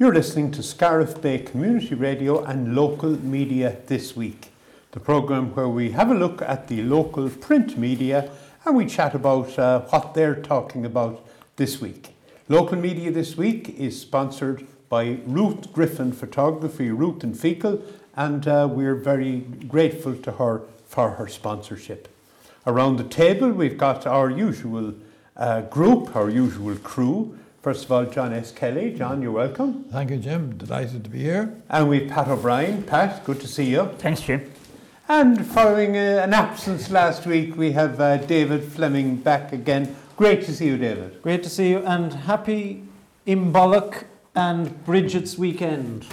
You're listening to Scariff Bay Community Radio and Local Media This Week, the programme where we have a look at the local print media and we chat about uh, what they're talking about this week. Local Media This Week is sponsored by Ruth Griffin Photography, Ruth and Feakle, and uh, we're very grateful to her for her sponsorship. Around the table, we've got our usual uh, group, our usual crew. First of all, John S. Kelly. John, you're welcome. Thank you, Jim. Delighted to be here. And we've Pat O'Brien. Pat, good to see you. Thanks, Jim. And following uh, an absence last week, we have uh, David Fleming back again. Great to see you, David. Great to see you, and happy Imbolc and Bridget's weekend,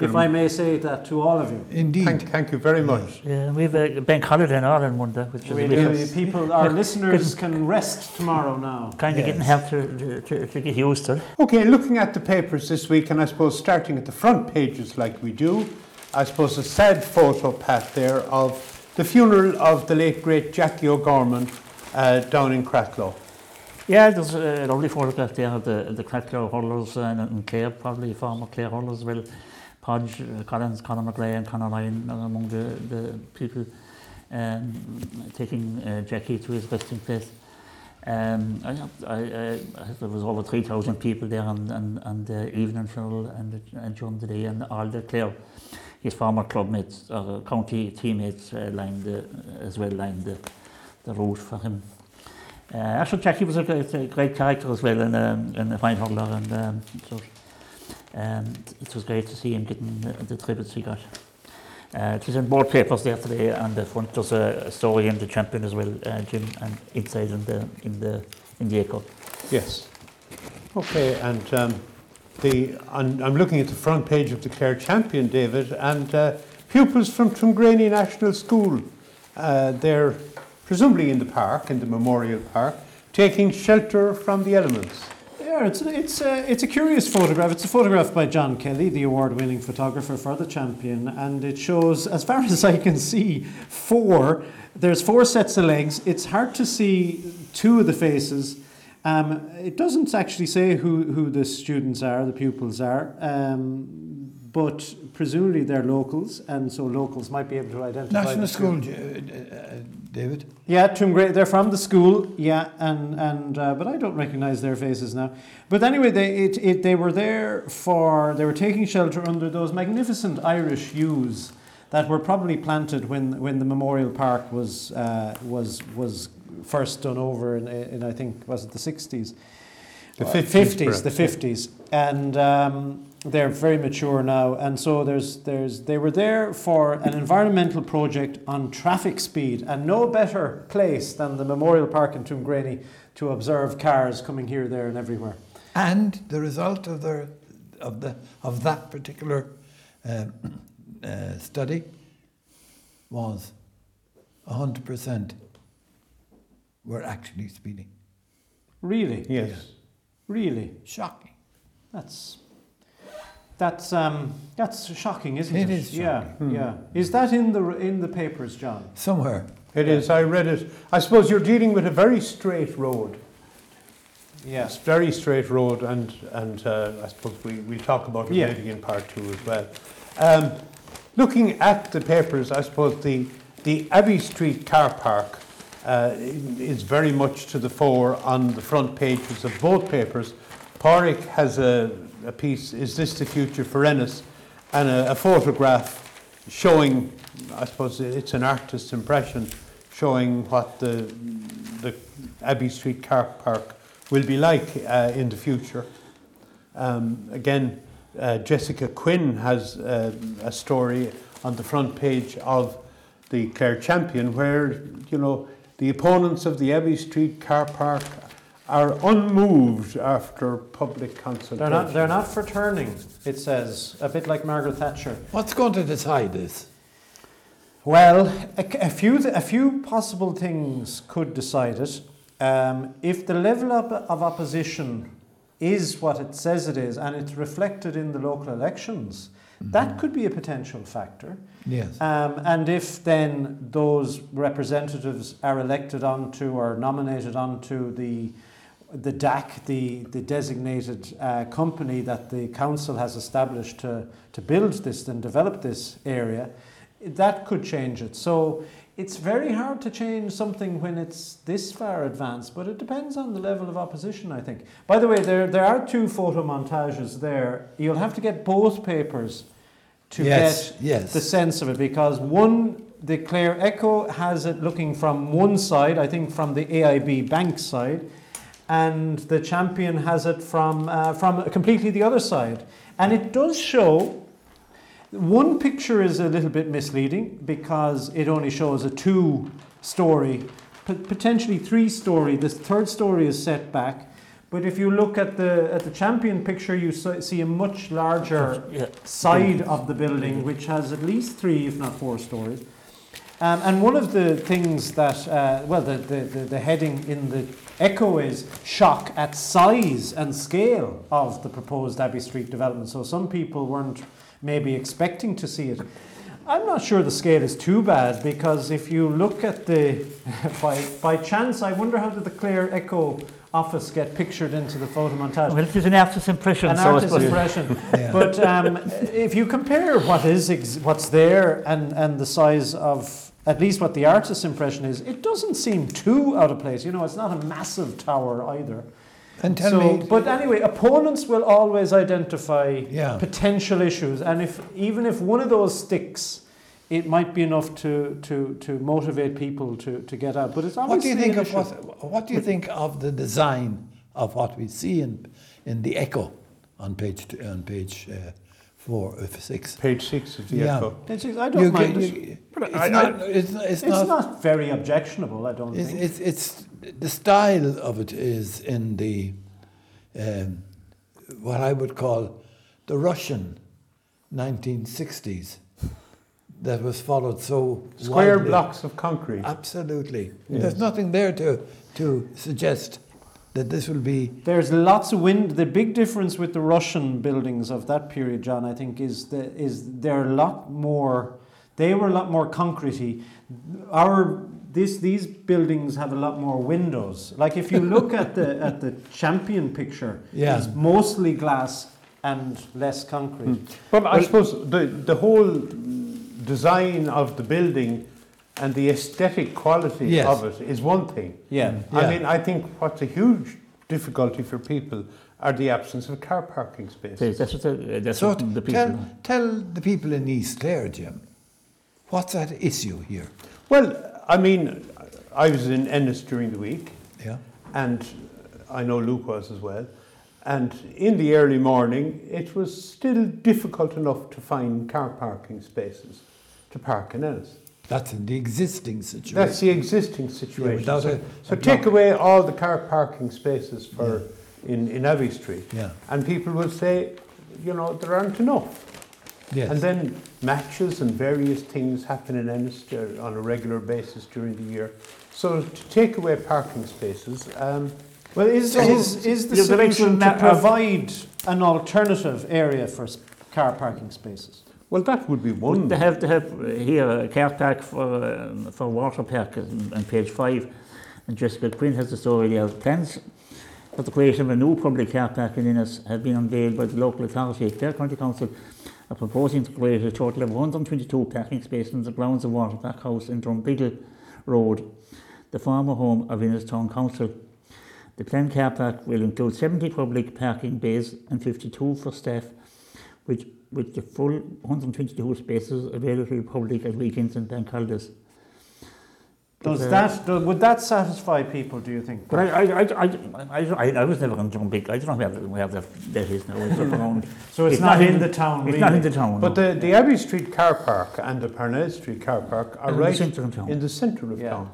if um, I may say that to all of you. Indeed. Thank, thank you very much. Yeah, we've a bank holiday in Ireland Monday, which is a Really, bit people, our listeners can rest tomorrow now. kind of getting Yes. help to, to, to get used to. Okay, looking at the papers this week, and I suppose starting at the front pages like we do, I suppose a sad photo, Pat, there of the funeral of the late great Jackie O'Gorman uh, down in Cratloe. Yeah, there's a lovely photograph there of the, the Cratloe hurlers uh, and, and Clare, probably former Clare hurlers as well. Podge, Collins, Conor McGlay, and Conor Ryan, are uh, among the, the people um, taking uh, Jackie to his resting place. Um, I, I, I, there was over 3,000 people there on, on, on the evening show and, and during the day, and all the Clare, his former club mates, or uh, county teammates, uh, lined the, as well lined the, the route for him. Uh, actually, Jackie was a great, a great character as well, and, um, and a fine hurler, and um, so. Um, it was great to see him getting the, the tributes he got. Uh, it was in both papers today on the front. There's a, a story in the Champion as well, uh, Jim, and inside in the in the in the Echo. Yes. Okay, and um, the I'm, I'm looking at the front page of the Clare Champion, David, and uh, pupils from Tuamgraney National School. Uh, they're presumably in the park, in the Memorial Park, taking shelter from the elements. Yeah, it's it's a, it's a curious photograph. It's a photograph by John Kelly, the award-winning photographer for the champion, and it shows, as far as I can see, four. There's four sets of legs. It's hard to see two of the faces. Um, it doesn't actually say who, who the students are, the pupils are, um, but presumably they're locals, and so locals might be able to identify. National the School, student. Uh, uh, David. Yeah, Tungray, they're from the school, yeah, and, and uh, but I don't recognise their faces now. But anyway, they, it, it, they were there for, they were taking shelter under those magnificent Irish yews that were probably planted when, when the Memorial Park was, uh, was, was first done over in, in, I think, was it the 60s? The 50s, 50s, the 50s. And um, they're very mature now. And so there's, there's, they were there for an environmental project on traffic speed. And no better place than the Memorial Park in Tuamgraney to observe cars coming here, there, and everywhere. And the result of, their, of, the, of that particular um, uh, study was 100% were actually speeding. Really? Yes. Really? Shocking. That's. That's um, that's shocking, isn't it? It is Yeah. Hmm. yeah. Is that in the in the papers, John? Somewhere. It is. I read it. I suppose you're dealing with a very straight road. Yes. It's very straight road, and and uh, I suppose we we'll talk about it Yeah. maybe in part two as well. Um, looking at the papers, I suppose the the Abbey Street car park uh, is very much to the fore on the front pages of both papers. Porrick has a, a piece. Is this the future for Ennis? And a, a photograph showing. I suppose it's an artist's impression, showing what the the Abbey Street car park will be like uh, in the future. Um, again, uh, Jessica Quinn has uh, a story on the front page of the Clare Champion where, you know, the opponents of the Abbey Street car park are unmoved after public consultation. They're not. They're not for turning. It says a bit like Margaret Thatcher. What's going to decide this? Well, a, a few a few possible things could decide it. Um, if the level of, of opposition is what it says it is, and it's reflected in the local elections, that could be a potential factor. Yes. Um, and if then those representatives are elected onto or nominated onto the the DAC, the, the designated uh, company that the council has established to, to build this and develop this area, that could change it. So it's very hard to change something when it's this far advanced, but it depends on the level of opposition, I think. By the way, there, there are two photo montages there. You'll have to get both papers to Yes, get yes. the sense of it because one, the Clare Echo has it looking from one side, I think from the AIB bank side, and the Champion has it from, uh, from completely the other side. And it does show one picture is a little bit misleading because it only shows a two story, potentially three story. The third story is set back. But if you look at the at the champion picture, you see a much larger Yeah. side of the building, which has at least three, if not four stories. Um, and one of the things that, uh, well, the, the, the, the heading in the Echo is shock at size and scale of the proposed Abbey Street development. So some people weren't maybe expecting to see it. I'm not sure the scale is too bad because if you look at the, by, by chance, I wonder how did the Clare Echo office get pictured into the photo montage? Well, it is an artist's impression, an so artist's impression. Yeah. But um, if you compare what is ex- what's there and, and the size of at least what the artist's impression is, it doesn't seem too out of place. You know, it's not a massive tower either. And tell so, me, but anyway, opponents will always identify Yeah. potential issues, and if even if one of those sticks, it might be enough to, to, to motivate people to, to get out. But it's obviously what do you think of what, what do you think of the design of what we see in in the Echo on page on page uh, four or six? Page six of the Yeah. Echo. It's, I don't You mind ca- it. you- it's, I- not, it's, not- it's, It's not. not very objectionable, I don't It's, think. it's, it's the style of it is in the um, what I would call the Russian 1960s that was followed so Square widely. blocks of concrete. Absolutely, Yes. there's nothing there to to suggest that this will be. There's lots of wind. The big difference with the Russian buildings of that period, John, I think, is that is they're a lot more. They were a lot more concretey. Our this these buildings have a lot more windows. Like if you look at the at the champion picture, Yeah. it's mostly glass and less concrete. Hmm. But I suppose the, the whole design of the building and the aesthetic quality Yes. of it is one thing. Yeah. Yeah. I mean, I think what's a huge difficulty for people are the absence of car parking spaces. That's what the, uh, that's So what the people. tell tell the people in East Clare, Jim, what's that issue here? Well, I mean, I was in Ennis during the week, Yeah, and I know Luke was as well. And in the early morning, it was still difficult enough to find car parking spaces to park in Ennis. That's in the existing situation. That's the existing situation. without so so take away all the car parking spaces for in, in Abbey Street, yeah. and people will say, you know, there aren't enough. Yes. And then matches and various things happen in Ennis uh, on a regular basis during the year. So to take away parking spaces, um, Well, is, So- is, is the solution to provide an alternative area for car parking spaces? Well, that would be one. They have, they have here a car park for, uh, for water park on, page five. And Jessica Quinn has the story there. Plans for the creation of a new public car park in Ennis have been unveiled by the local authority. Clare County Council are proposing to create a total of 122 parking spaces on the grounds of Water Park House in Drumbiggle Road, the former home of Ennis Town Council. The planned car park will include 70 public parking bays and 52 for staff, which with the full 122 spaces available to the public at weekends and bank holidays. Does uh, that do, would that satisfy people? Do you think? But I, I, I, I, I, I, I was never on Drumbick. I don't know where, the- where the, that is now. It's up around. So it's, It's not, not in the town. It's really. not in the town. but no. the, the Abbey Street car park and the Parnell Street car park are In right town. in the centre of Yeah. town.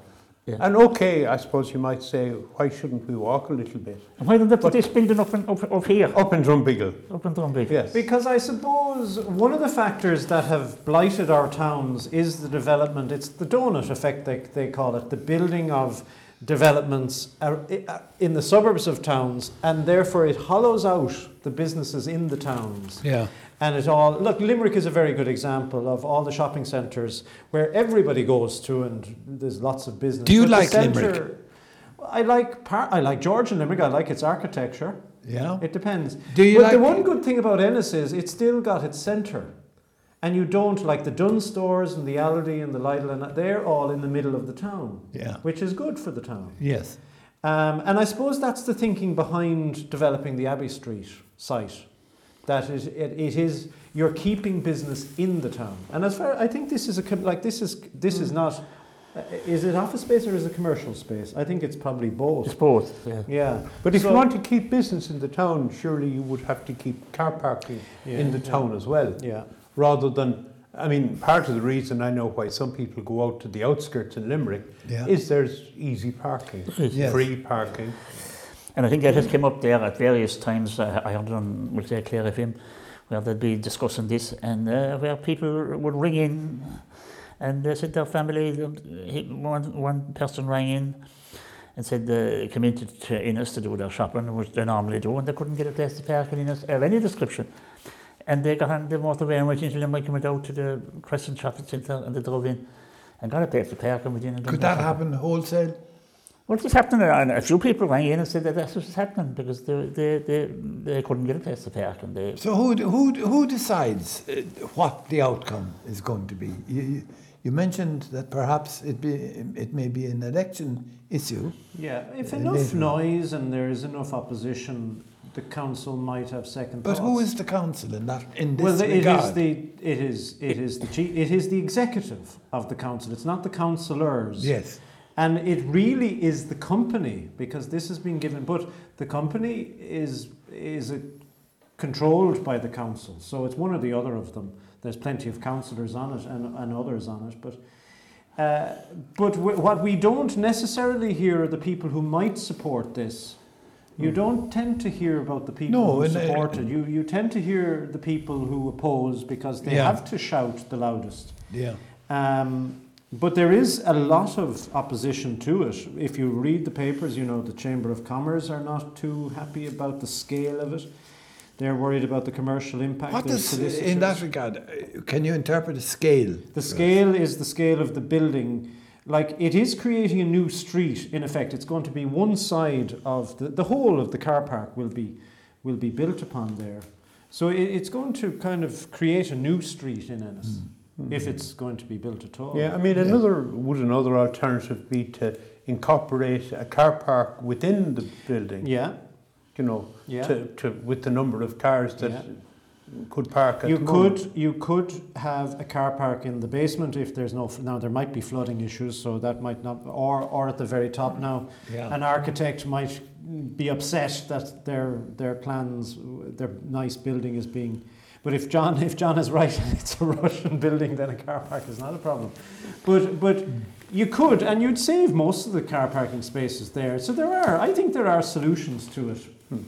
Yeah. And okay, I suppose you might say, why shouldn't we walk a little bit? And why don't they put but- this building up, in, up, up here, Up in Drumbiggle, up in Drumbick? yes. Because I suppose one of the factors that have blighted our towns is the development, it's the donut effect, they, they call it, the building of developments uh, uh, in the suburbs of towns, and therefore it hollows out the businesses in the towns. yeah. And it all, look, Limerick is a very good example of all the shopping centres where everybody goes to and there's lots of business. Do you But like centre- Limerick? I like par- I like Georgian Limerick. I like its architecture. Yeah. It depends. Do you but the one good thing about Ennis is it's still got its centre. And you don't like the Dunnes Stores and the Aldi and the Lidl and they're all in the middle of the town, Yeah. which is good for the town. Yes. Um, and I suppose that's the thinking behind developing the Abbey Street site. That it, it, it is you're keeping business in the town. And as far I think this is a like this is this is not uh, is it office space or is it commercial space? I think it's probably both. It's both. Yeah. Yeah. But if So- you want to keep business in the town, surely you would have to keep car parking Yeah, in the yeah. town as well, Yeah. rather than. I mean, part of the reason I know why some people go out to the outskirts in Limerick Yeah. is there's easy parking, Yes. free parking. And I think that has come up there at various times. Uh, I heard it on say Clare FM, where they'd be discussing this, and uh, where people would ring in, and they said their family. One one person rang in, and said they committed to Ennis to do their shopping, which they normally do, and they couldn't get a place to park in Ennis of any description. And they got on the motorway and went into and went out to the Crescent Shopping Centre and they drove in and got a place to park and within. Could that happen wholesale? Well, it was happening, and a few people rang in and said that that's what was happening because they, they, they, they couldn't get a place to park. And they, So who who who decides uh, what the outcome is going to be? You, you, you mentioned that perhaps it be it may be an election issue. Yeah. If Uh, enough later noise and there is enough opposition, the council might have second But thoughts. who is the council in that in this well, it regard? is the it is it is the chief, it is the executive of the council. It's not the councillors. yes. And it really is the company because this has been given, but the company is is a, controlled by the council. So it's one or the other of them. There's plenty of councillors on it and, and others on it, but. Uh, but w- what we don't necessarily hear are the people who might support this. You don't tend to hear about the people No, who uh, support it. You, you tend to hear the people who oppose because they Yeah. have to shout the loudest. Yeah. Um, but there is a lot of opposition to it. If you read the papers, you know the Chamber of Commerce are not too happy about the scale of it. They're worried about the commercial impact. What does in that regard? uh, Can you interpret a scale? The scale is the scale of the building. Like it is creating a new street. In effect, it's going to be one side of the the whole of the car park will be will be built upon there. So it, it's going to kind of create a new street in Ennis, Mm. if it's going to be built at all. Yeah, I mean, Yeah. another would another alternative be to incorporate a car park within the building? Yeah. You know, Yeah. to, to with the number of cars that Yeah. could park at You the could moment. you could have a car park in the basement if there's no now there might be flooding issues so that might not or or at the very top now Yeah. an architect might be upset that their their plans their nice building is being but if John if John is right and it's a Russian building then a car park is not a problem but but you could and you'd save most of the car parking spaces there so there are I think there are solutions to it hmm.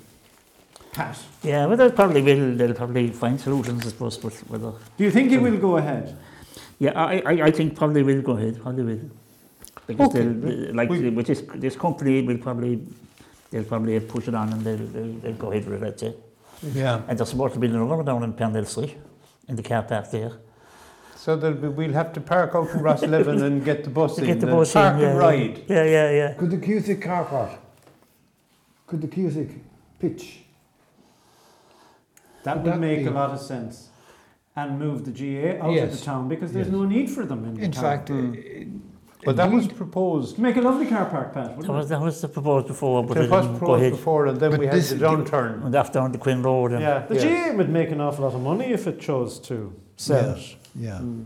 Pat yeah, well, they'll probably will. They'll probably find solutions, I suppose. But whether, do you think it will um, go ahead yeah, I, I, I think probably will go ahead. Probably will. Because Okay. they'll, like We- with this this company will probably they'll probably push it on and they'll, they'll, they'll go ahead with it. I'd say. Yeah. And they're supposed to build another down in Pendle Street, in the car park there. So there'll be, we'll have to park out in Roslevan and get the bus in. get the and bus park in, yeah, and ride. Yeah, yeah, yeah. Could the Cusack car park? Could the Cusack pitch? That Would would that make be- a lot of sense. And move the GA out of the town because there's Yes. no need for them in the In town. fact, Mm. But that was proposed. Make a lovely car park, Pat. That was, that was the proposed before, but It it was didn't go proposed ahead. before, and then But we had this- the downturn. And after on the Quin Road. And Yeah, the Yeah. GA would make an awful lot of money if it chose to sell Yeah. it. yeah. Mm.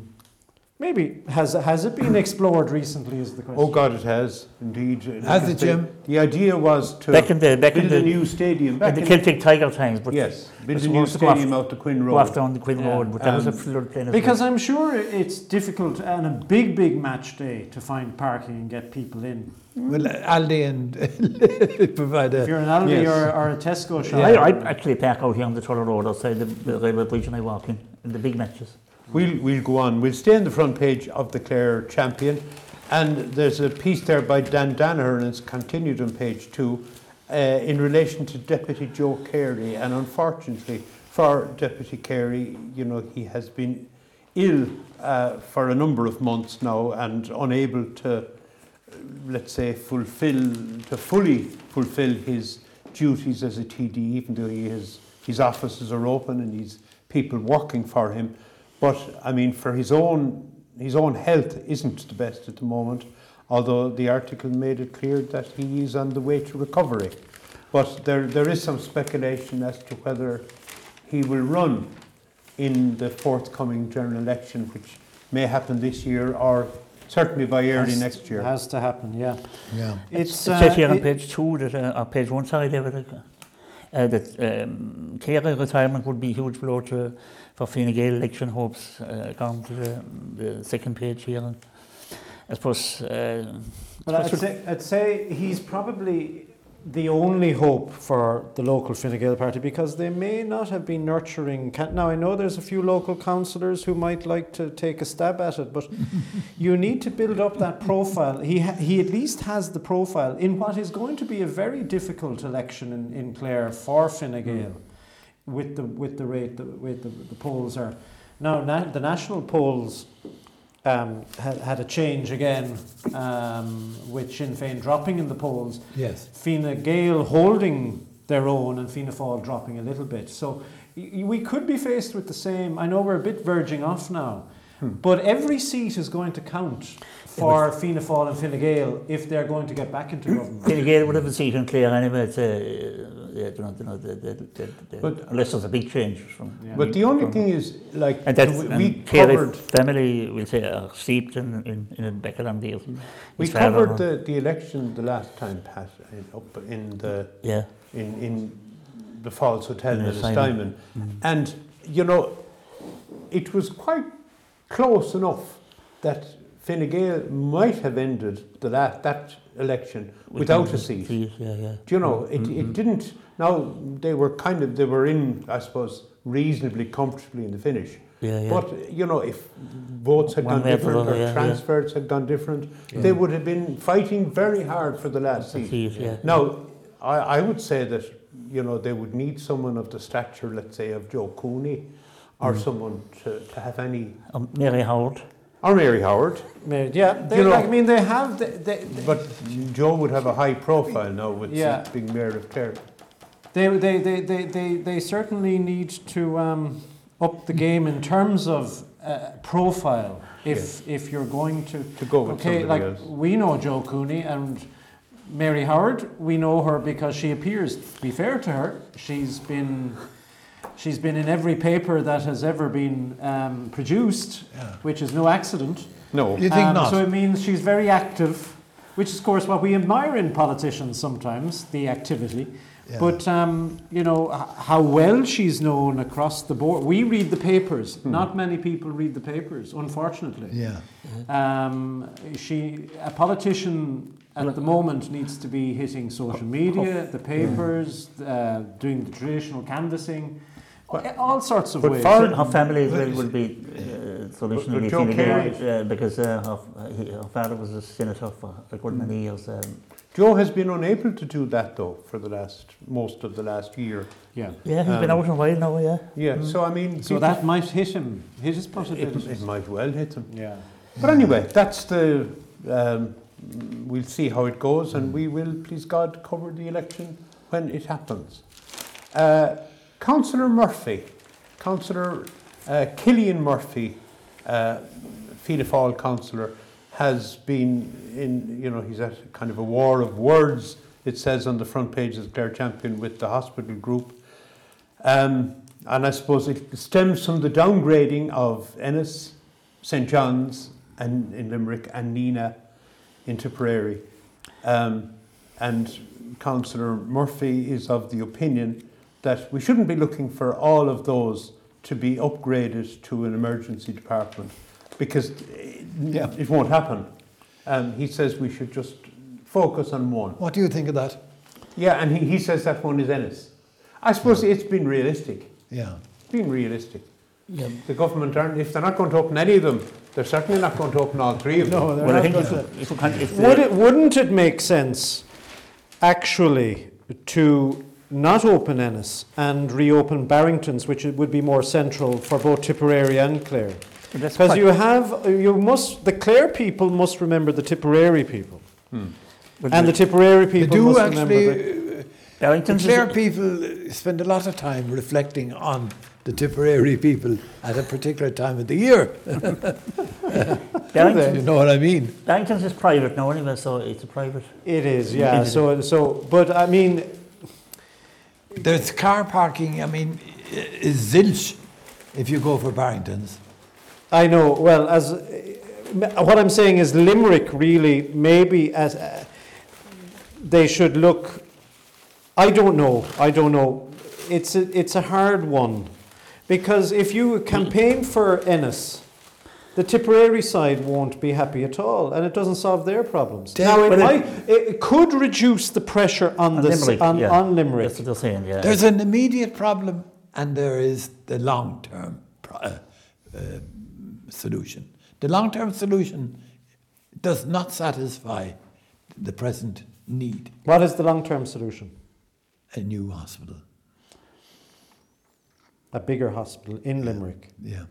Maybe has has it been explored recently? Is the question. Oh God, it has indeed. Has it, The- Jim? The idea was to Back in the, back in build a new stadium. Back in Back the Celtic Tiger times, but yes, build a new supposed to go off- stadium out the Quinn go Road. after on the Queen Yeah. Road, but that was a Um, flood plain Because well. I'm sure it's difficult and a big, big match day to find parking and get people in. Well, Aldi and provide If you're an Aldi Yes. or, or a Tesco shop, I, I actually park out here on the Tulla Road outside the, the railway bridge and I walk in, in the big matches. We'll, we'll go on. We'll stay on the front page of the Clare Champion. And there's a piece there by Dan Danaher, and it's continued on page two, uh, in relation to Deputy Joe Carey. And unfortunately for Deputy Carey, you know, he has been ill uh, for a number of months now and unable to let's say, fulfill, to fully fulfill his duties as a TD, even though he has, his offices are open and he's people working for him. But I mean, for his own, his own health isn't the best at the moment, although the article made it clear that he is on the way to recovery. But there, there is some speculation as to whether he will run in the forthcoming general election, which may happen this year or certainly by early Has- next year. Has to happen, yeah. Yeah. It's, It uh, says here on it- page two, that, uh, on page one, sorry, David, uh, that um, Carey retirement would be a huge blow to, for Fine Gael election hopes, uh, according to the, the second page here. I suppose, uh, Well, I'd say, I'd say he's probably the only hope for the local Fine Gael party because they may not have been nurturing. Now, I know there's a few local councillors who might like to take a stab at it, but you need to build up that profile. He, ha- he at least has the profile in what is going to be a very difficult election in, in Clare for Fine hmm. Gael with, the, with the rate the, way the, the polls are. Now, na- the national polls um, had, had a change again, um, with Sinn Féin dropping in the polls, Yes. Fine Gael holding their own, and Fianna Fáil dropping a little bit. So y- we could be faced with the same. I know we're a bit verging off now, but every seat is going to count for Fianna Fáil and Fine Gael if they're going to get back into government. Fine Gael would have a seat in Clare anyway, it's, uh, yeah, you know, you know, the, the, the, the, But- unless there's a big change from. Yeah. But the only thing is, like, And that's, we, and we Carey covered, family, we'll say, are steeped in, in, in Beckenham deal. Mm-hmm. we covered the, the election the last time, Pat, in, up in the Yeah. in, in the Falls Hotel In in the Simon. Simon. Mm. And, you know, it was quite close enough that Fine Gael might have ended the last, that election without a seat. Yeah, yeah. Do you know, mm-hmm. it, it didn't, now they were kind of, they were in, I suppose, reasonably comfortably in the finish. Yeah, yeah. But, you know, if votes had One gone way or the different other, or yeah, yeah. transfers had gone different, they would have been fighting very hard for the last seat. See, yeah. Now, I, I would say that, you know, they would need someone of the stature, let's say, of Joe Cooney, or Mm. someone to, to have any, Um, Mary Howard. or Mary Howard, May- Yeah, they, You know- like, I mean, they have. They, they, but Joe would have a high profile now with Yeah. being mayor of Clare. They, they, they, they, they, they certainly need to um, up the game in terms of uh, profile if, if you're going to. To go with Okay, like else. we know Joe Cooney and Mary Howard, we know her because she appears, to be fair to her, she's been. She's been in every paper that has ever been um, produced, Yeah. which is no accident. No, You think Um, not? So it means she's very active, which is, of course, what we admire in politicians sometimes, the activity. Yeah. But, um, you know, how well she's known across the board. We read the papers. Hmm. Not many people read the papers, unfortunately. yeah. Um, she, a politician at the moment needs to be hitting social media, the papers, uh, doing the traditional canvassing, all sorts of but ways. for- Her family as well will be uh, traditionally But Joe Fine uh, because uh, her, he, her father was a senator for a good many years. Um, Joe has been unable to do that though for the last, most of the last year. yeah. yeah, he's been Um, out in a while now, yeah. Yeah, so I mean, So people- that might hit him, hit his it, possibilities. it might well hit him. Yeah. But anyway, that's the. Um, we'll see how it goes, and we will, please God, cover the election when it happens. Uh, Councillor Murphy, Councillor uh, Killian Murphy, uh, Fianna Fáil councillor, has been in. You know, he's at kind of a war of words. It says on the front page as Clare Champion with the hospital group. Um, and I suppose it stems from the downgrading of Ennis, St John's, and in Limerick, and Nenagh in Tipperary. Um, and Councillor Murphy is of the opinion that we shouldn't be looking for all of those to be upgraded to an emergency department because it, Yeah. it won't happen. Um, he says we should just focus on one. What do you think of that? Yeah, and he, he says that one is Ennis. I suppose it's been realistic. Yeah. It's been realistic. yeah. The government aren't, if they're not going to open any of them, they're certainly not going to open all three of them. No, they're Well, I not think going to- if, if Would it, wouldn't it make sense, actually, to not open Ennis and reopen Barrington's, which would be more central for both Tipperary and Clare? That's Because you have, you must, the Clare people must remember the Tipperary people. But And the Tipperary They people do must remember that- actually. uh, The Barrington's Clare people spend a lot of time reflecting on the Tipperary people at a particular time of the year. Barrington- You know what I mean? Barrington's is private now anyway, so it's a private. It is, yeah. It is. So, so, but I mean, There's car parking, I mean, i- is zilch if you go for Barrington's. I know. Well, as uh, what I'm saying is Limerick really maybe as uh, they should look. I don't know. I don't know. It's a, it's a hard one because if you campaign for Ennis, the Tipperary side won't be happy at all, and it doesn't solve their problems. Dave, now, it, but it- might, it could reduce the pressure on, On the Limerick, on, yeah. on Limerick. That's what they're saying, yeah. There's an immediate problem and there is the long term pro- uh, uh, solution. The long term solution does not satisfy the present need What is the long-term solution? a new hospital. A bigger hospital in Limerick. Yeah.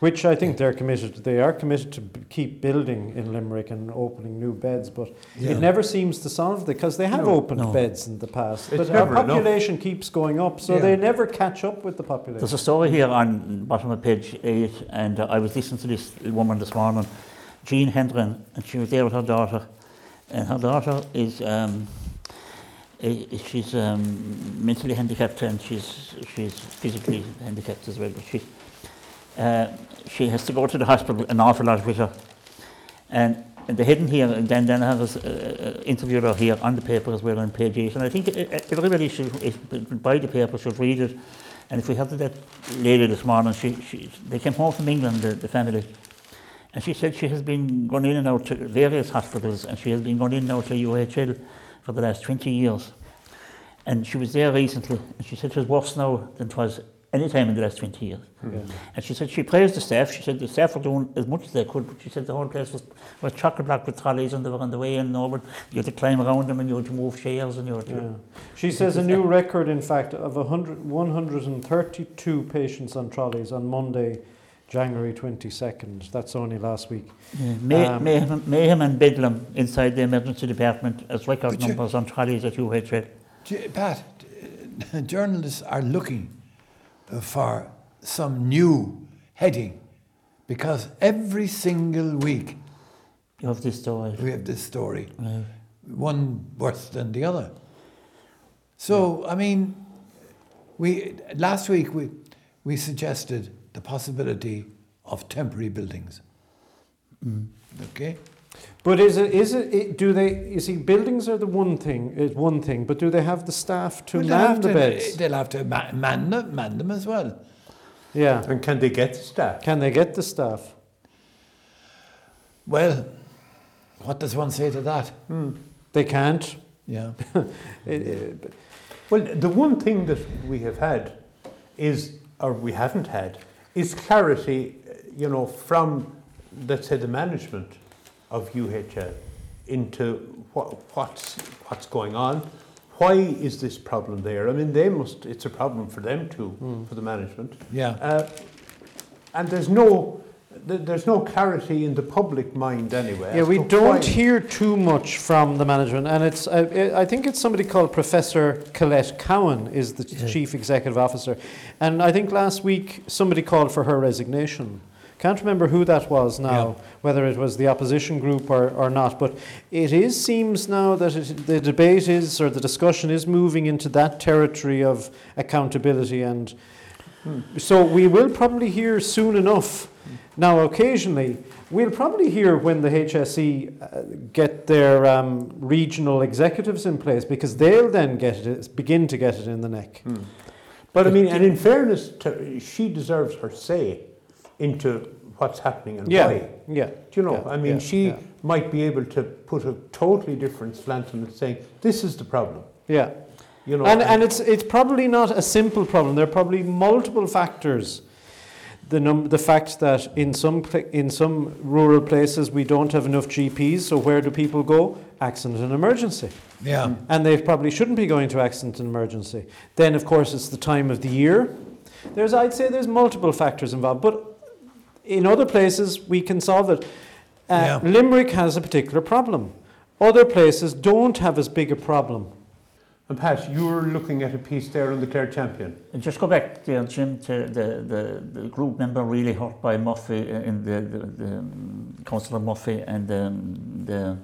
Which I think they're committed. They are committed to b- keep building in Limerick and opening new beds, but Yeah. it never seems to solve it because they have No, opened no. beds in the past. It's but our never enough. population keeps going up, so Yeah. they never catch up with the population. There's a story here on bottom of page eight, and uh, I was listening to this woman this morning, Jean Hendren, and she was there with her daughter, and her daughter is um, she's um, mentally handicapped and she's she's physically handicapped as well, but she uh, she has to go to the hospital an awful lot with her, and. And the hidden here, and Dan Danaher has uh, interviewed her here on the paper as well on page 8. And I think everybody should, if, buy the paper, should read it. And if we had that lady this morning, she, she, they came home from England, the, the family, and she said she has been going in and out to various hospitals, and she has been going in and out to UHL for the last 20 years. And she was there recently, and she said it was worse now than it was any time in the last 20 years. Yeah. And she said she praised the staff. She said the staff were doing as much as they could, but she said the whole place was, was chock block with trolleys and they were on the way in over. You had to climb around them and you had to move chairs and you had to. Yeah. She says a new record, in fact, of 100, 132 patients on trolleys on Monday, January 22nd. That's only last week. Yeah, may, Um, mayhem, mayhem and bedlam inside the emergency department as record But you- numbers on trolleys at UHL. J- Pat, uh, journalists are looking for some new heading because every single week You have this story. we have this story, Yeah. one worse than the other. So, I mean, we last week we, we suggested the possibility of temporary buildings. Mm. Okay? But is it, is it, it, do they, you see, buildings are the one thing, is one thing, but do they have the staff to Well, man the to- beds? They'll have to ma- man them, man them as well. Yeah. And can they get the staff? Can they get the staff? Well, what does one say to that? They can't. Yeah. It- it- Well, the one thing that we have had is, or we haven't had, is clarity, uh, you know, from, let's say, the management of UHL into what, what's, what's going on. Why is this problem there? I mean, they must, it's a problem for them too, for the management. Yeah. Uh, and there's no, there's no clarity in the public mind anyway. Yeah, we don't why- hear too much from the management, and it's. Uh, I think it's somebody called Professor Colette Cowan is the Yeah. chief executive officer, and I think last week somebody called for her resignation. Can't remember who that was now, Yeah. whether it was the opposition group or, or not. But it is seems now that it, the debate is or the discussion is moving into that territory of accountability, and so we will probably hear soon enough. Now, occasionally, we'll probably hear when the HSE uh, get their um, regional executives in place because they'll then get it, begin to get it in the neck. Hmm. But I mean, and in fairness to, she deserves her say into what's happening and Yeah, why. yeah. Do you know? Yeah, I mean, yeah, she yeah. might be able to put a totally different slant on it, saying, "This is the problem." Yeah. You know, and, and it's, it's probably not a simple problem. There are probably multiple factors. The, num- the fact that in some, pla- in some rural places we don't have enough GPs, so where do people go? Accident and emergency. Yeah. Mm. and they probably shouldn't be going to accident and emergency. Then, of course, it's the time of the year. There's, I'd say, there's multiple factors involved, but in other places we can solve it. Uh, Yeah. Limerick has a particular problem. Other places don't have as big a problem. And Pat, you were looking at a piece there on the Clare Champion. And just go back there, Jim, to the, the, the group member really hurt by Murphy uh, in the, the, the um, Councillor Murphy and um, the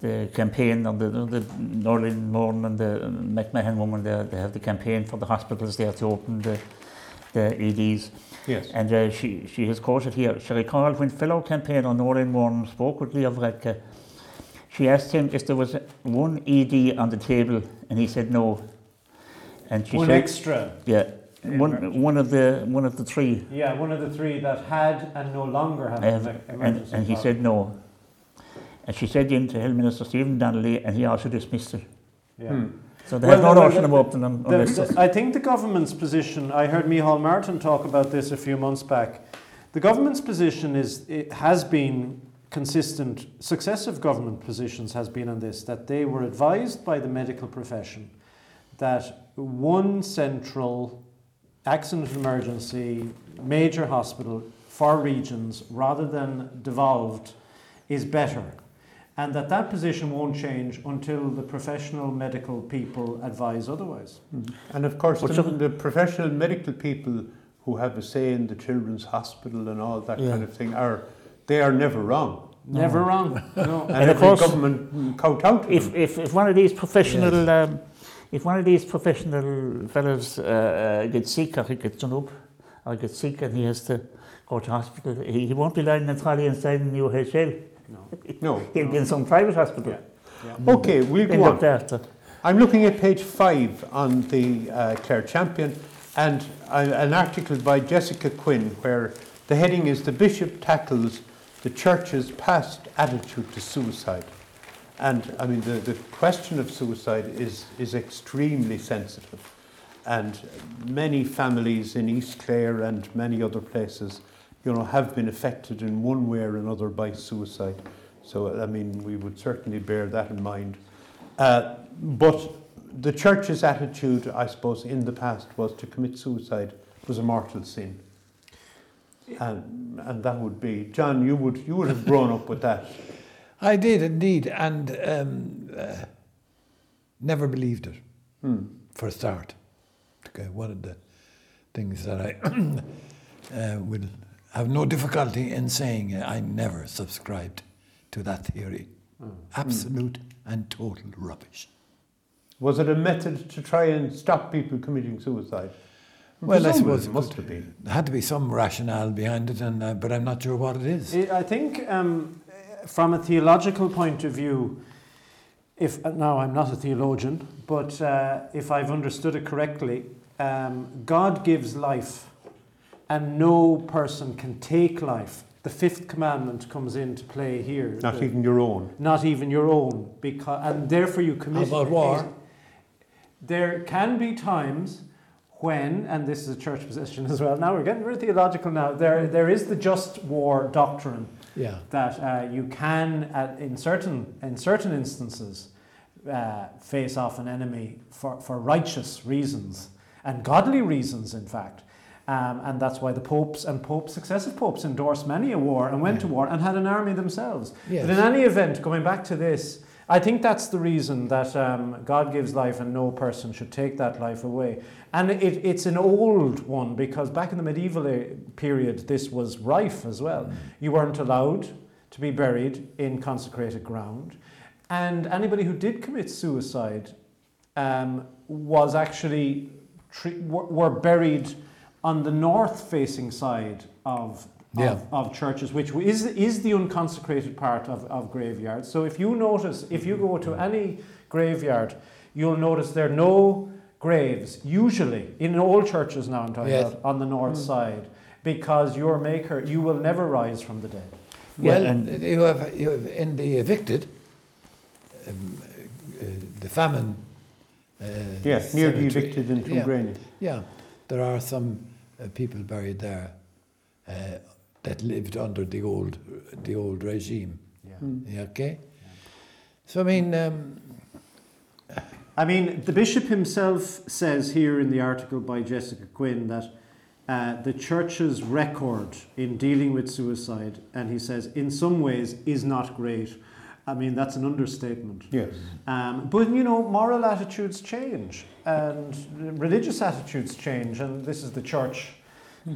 the campaign on the, the Norlin Morn and the McMahon woman there, they have the campaign for the hospitals there to open the, the EDs. Yes. And uh, she, she has quoted here, she recalled when fellow campaigner Norlin Morn spoke with Leo Varadkar, she asked him if there was one ED on the table and he said no. And she One said, extra. yeah, one, one of the one of the three. Yeah, one of the three that had and no longer have Uh, and, and he said no. And she said in to Health Minister Stephen Donnelly, and he also dismissed it. Yeah. Hmm. So they Well, have no notion of opening them The- the- I think the government's position, I heard Micheál Martin talk about this a few months back. The government's position is, it has been consistent, successive government positions has been on this, that they were advised by the medical profession that one central accident emergency major hospital for regions rather than devolved is better and that that position won't change until the professional medical people advise otherwise. And of course, the, the professional medical people who have a say in the children's hospital and all that Yeah. kind of thing are they are never wrong. Never wrong. No. And, And of course, government kowtow to if, if, if one of these professional um, if one of these professional fellows uh, uh, gets sick or he gets done up or gets sick and he has to go to hospital, he, he won't be lying in a trolley inside in UHL. No. No. He'll be in some private hospital. Yeah. Yeah. Okay, we'll go looked on. after. I'm looking at page five on the uh, Clare Champion and uh, an article by Jessica Quinn where the heading is The Bishop Tackles the Church's Past Attitude to Suicide. And I mean, the, the question of suicide is, is extremely sensitive. And many families in East Clare and many other places, you know, have been affected in one way or another by suicide. So, I mean, we would certainly bear that in mind. Uh, but the church's attitude, I suppose, in the past was to commit suicide was a mortal sin. And, and that would be, John, you would, you would have grown up with that. I did indeed, and um, uh, never believed it Hmm. for a start. Okay, one of the things that I uh, will have no difficulty in saying uh, I never subscribed to that theory. Absolute and total rubbish. Was it a method to try and stop people committing suicide? Well, I suppose it must have been. There had to be some rationale behind it, and uh, but I'm not sure what it is. I I think um, from a theological point of view, if now I'm not a theologian, but uh, if I've understood it correctly, um, God gives life, and no person can take life. The fifth commandment comes into play here. Not The- even your own. not even your own, because and therefore you commit. How about war? There can be times when, and this is a church position as well. Now we're getting very theological. Now there there is the just war doctrine Yeah. that uh, you can, uh, in certain in certain instances, uh, face off an enemy for, for righteous reasons and godly reasons, in fact. Um, and that's why the popes and popes, successive popes, endorsed many a war and went to war and had an army themselves. Yes. But in any event, going back to this, I think that's the reason that um, God gives life and no person should take that life away. And it, it's an old one because back in the medieval period, this was rife as well. You weren't allowed to be buried in consecrated ground. And anybody who did commit suicide um, was actually tre- were buried on the north facing side of, Yeah. of, of churches, which is, is the unconsecrated part of, of graveyards. So if you notice, if you go to any graveyard, you'll notice there are no graves, usually, in all churches now I'm talking Yes. about, on the north side, because your maker, you will never rise from the dead. Yeah, Well, and- you, have, you have in the evicted, um, uh, the famine. Uh, Yes, near the evicted in yeah, Tuamgraney. yeah, there are some uh, people buried there uh, that lived under the old, the old regime. Yeah. Yeah, okay. So I mean, um, I mean, the bishop himself says here in the article by Jessica Quinn that uh, the church's record in dealing with suicide, and he says, in some ways, is not great. I mean, that's an understatement. Yes. Um, but you know, moral attitudes change and religious attitudes change, and this is the church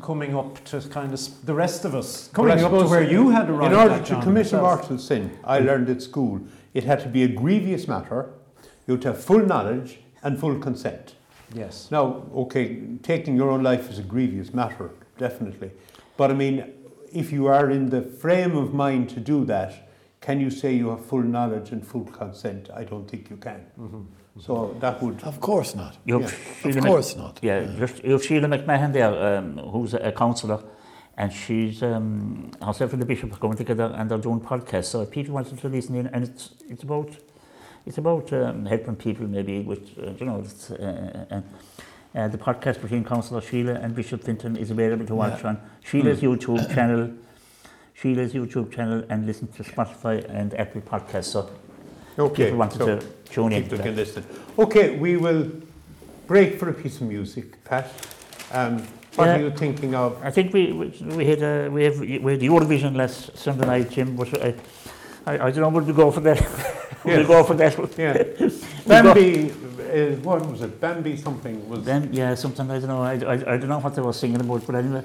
coming up to kind of the rest of us coming up to where you had arrived. In order to commit a mortal sin, I learned at school, it had to be a grievous matter. You had to have full knowledge and full consent. Yes. Now, okay, taking your own life is a grievous matter, definitely. But I mean, if you are in the frame of mind to do that, can you say you have full knowledge and full consent? I don't think you can. So that would. Of course not. Yeah, Of Sheila Mc- course not. Yeah, just you have Sheila McMahon there, um, who's a, a counsellor, and she's um, herself and the bishop are going together and they're doing podcasts. So if people wanted to listen in, and it's it's about it's about um, helping people maybe with uh, you know it's, uh, uh, uh, the podcast between counsellor Sheila and Bishop Fintan is available to watch Yeah. on Sheila's YouTube channel. Sheila's YouTube channel and listen to Spotify and Apple Podcasts. So Okay, people wanted so to tune in. people can listen. Okay, we will break for a piece of music, Pat. Um, what Yeah. are you thinking of? I think we we, we had uh, we have we had the Eurovision last Sunday night, Jim. But I, I, I don't know would we go for that. would we Yes. go for that? Yeah, Bambie. Uh, what was it? Bambie something was. Then yeah, something I don't know. I, I, I don't know what they were singing about, but anyway.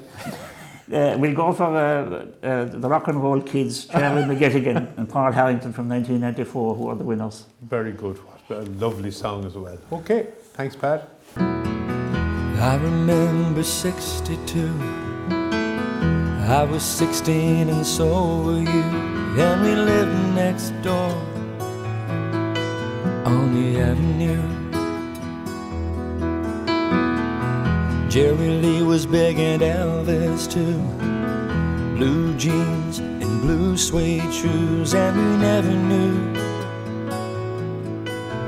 Uh, we'll go for uh, uh, the rock and roll kids, Charlie McGettigan and Paul Harrington from 1994, who are the winners. Very good. What a lovely song as well. Okay, thanks, Pat. I remember 62. I was 16 and so were you. And we lived next door on the avenue. Jerry Lee was big and Elvis too. Blue jeans and blue suede shoes, and we never knew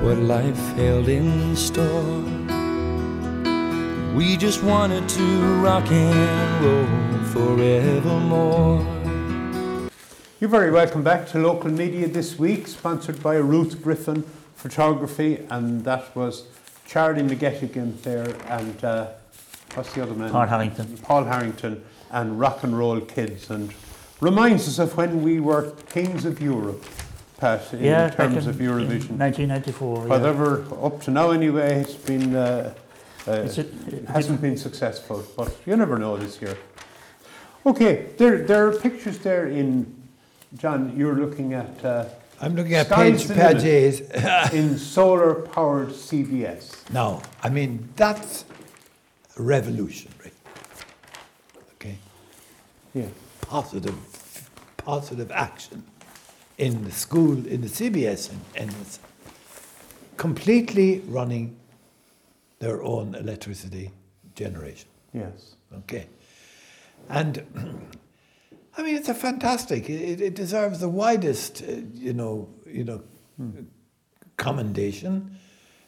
what life held in store. We just wanted to rock and roll forevermore. You're very welcome back to Local Media this week, sponsored by Ruth Griffin Photography, and that was Charlie McGettigan there, and uh, what's the other man? Paul Harrington. Paul Harrington, and Rock and Roll Kids, and reminds us of when we were kings of Europe, Pat, in yeah, terms in- of in Eurovision. 1994. yeah. Whatever, up to now anyway, it's been uh, uh, it, it, hasn't been successful, but you never know this year. Okay, there, there are pictures there in, John, you're looking at uh, I'm looking at Sky's page, the page eight. in solar powered CBS. No, I mean, that's revolutionary. Okay? Yeah. Positive, positive action in the school, in the CBS, and, and completely running their own electricity generation. Yes. Okay. And I mean, it's a fantastic. It, it deserves the widest, uh, you know, you know, commendation.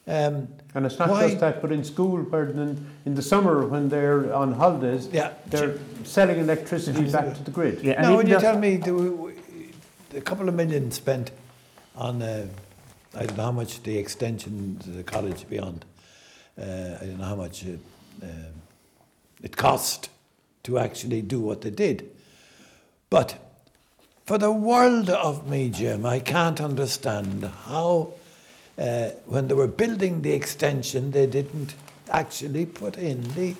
Um, And it's not Why- just that, but in school, where in, in the summer when they're on holidays, Yeah. they're selling electricity back to the grid. Yeah, and now, when you tell me there were a couple of million spent on, uh, I don't know how much the extension to the college beyond, uh, I don't know how much it, um, it cost to actually do what they did. But for the world of me, Jim, I can't understand how, uh, when they were building the extension, they didn't actually put in the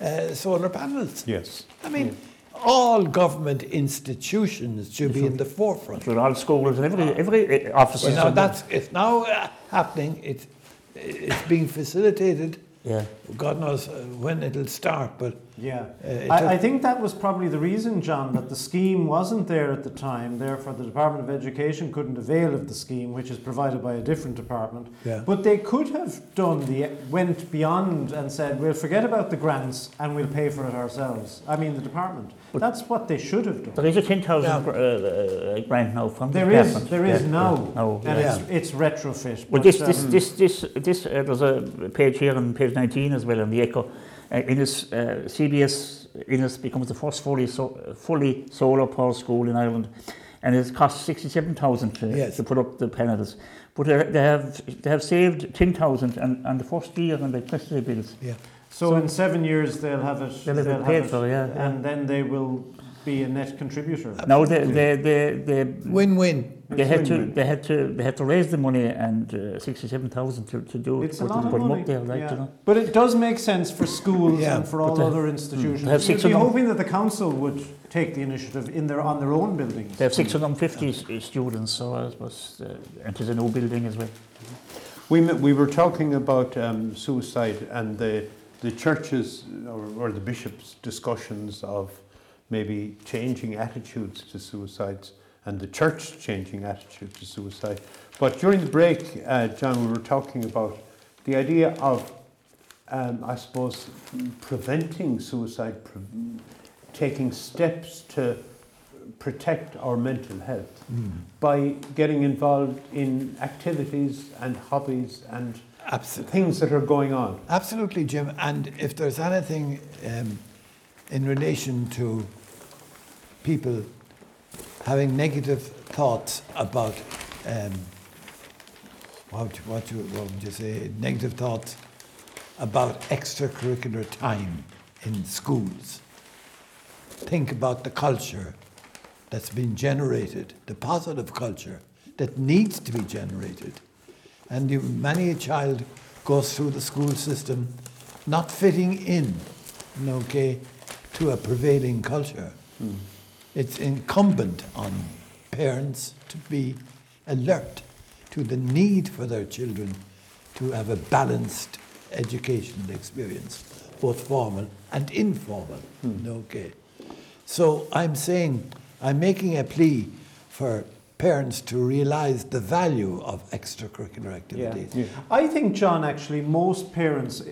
uh, solar panels. Yes. I mean, all government institutions should be in the forefront. Through all schools and every, every uh, office. Well, now that's it's now uh, happening. It's it's being facilitated. Yeah. God knows uh, when it'll start, but Yeah, Uh, I, I think that was probably the reason, John, that the scheme wasn't there at the time. Therefore, the Department of Education couldn't avail of the scheme, which is provided by a different department. Yeah. But they could have done the went beyond and said, "We'll forget about the grants and we'll pay for it ourselves." I mean, the department. That's what they should have done. There is a 10,000 Yeah. uh, uh, grant now from There the is, department. there is Yeah, now, yeah. No, and yeah. it's it's retrofit. Well, but, this, this, um, this, this, this, uh, there's a page here on page 19 as well on the Echo. Uh, Ennis, uh, CBS Ennis becomes the first fully, so, fully solar power school in Ireland, and it costs 67,000 to, Yes. to put up the panels. But uh, they have they have saved 10,000 on, on the first year on the electricity bills. yeah, So, in seven years they'll have it. They'll have it have paid for, yeah, yeah. And then they will be a net contributor. No, they, they, they, they, Win-win. they had to, win-win. they had to, they had to raise the money and uh, sixty-seven thousand to, to do it. It's a lot of money. there, like, yeah. you know. But it does make sense for schools Yeah, and for all they- other institutions. they have You'd be them. hoping that the council would take the initiative in their on their own buildings. They have 650 s- students, so I suppose, uh, and it's a new building as well. We, we were talking about um, suicide and the, the churches or, or the bishops' discussions of maybe changing attitudes to suicides and the church changing attitude to suicide. But during the break, uh, John, we were talking about the idea of, um, I suppose, preventing suicide, pre- taking steps to protect our mental health by getting involved in activities and hobbies and Absolutely. things that are going on. Absolutely, Jim. And if there's anything um, in relation to people having negative thoughts about um, what, what, you, what would you say, negative thoughts about extracurricular time in schools, think about the culture that's been generated, the positive culture that needs to be generated. And you, many a child goes through the school system not fitting in, okay, to a prevailing culture. Hmm. It's incumbent on parents to be alert to the need for their children to have a balanced educational experience, both formal and informal. Hmm. Okay. So I'm saying, I'm making a plea for parents to realize the value of extracurricular activities. I think, John, actually, most parents uh,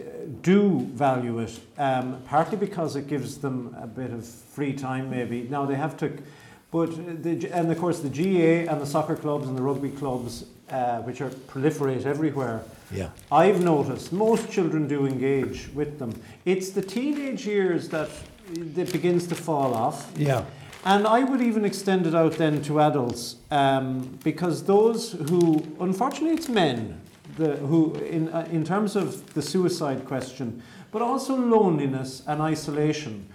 do value it, um, partly because it gives them a bit of free time, maybe. Now, they have to, but, the, and of course, the GA and the soccer clubs and the rugby clubs, uh, which are proliferate everywhere, Yeah. I've noticed most children do engage with them. It's the teenage years that it begins to fall off. Yeah. And I would even extend it out then to adults, um, because those who, unfortunately, it's men, the, who, in, uh, in terms of the suicide question, but also loneliness and isolation.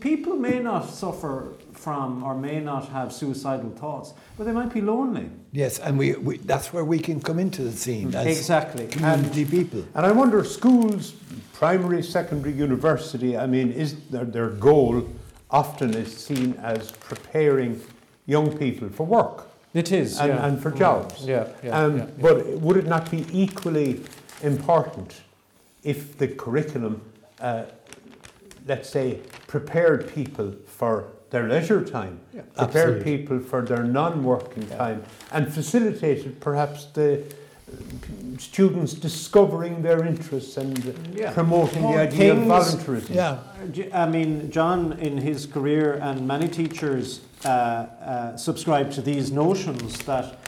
People may not suffer from or may not have suicidal thoughts, but they might be lonely. Yes, and we, we, that's where we can come into the scene as Exactly. community people. And I wonder, schools, primary, secondary, university, I mean, is their, their goal often is seen as preparing young people for work It is, and, yeah. and for jobs. Yeah, yeah, Um, yeah, yeah. But would it not be equally important if the curriculum, uh, let's say, prepared people for their leisure time, prepared Absolutely. people for their non-working time, and facilitated perhaps the students discovering their interests and Yeah. promoting the idea of things- voluntarism? Yeah, J- I mean, John, in his career, and many teachers uh, uh, subscribe to these notions that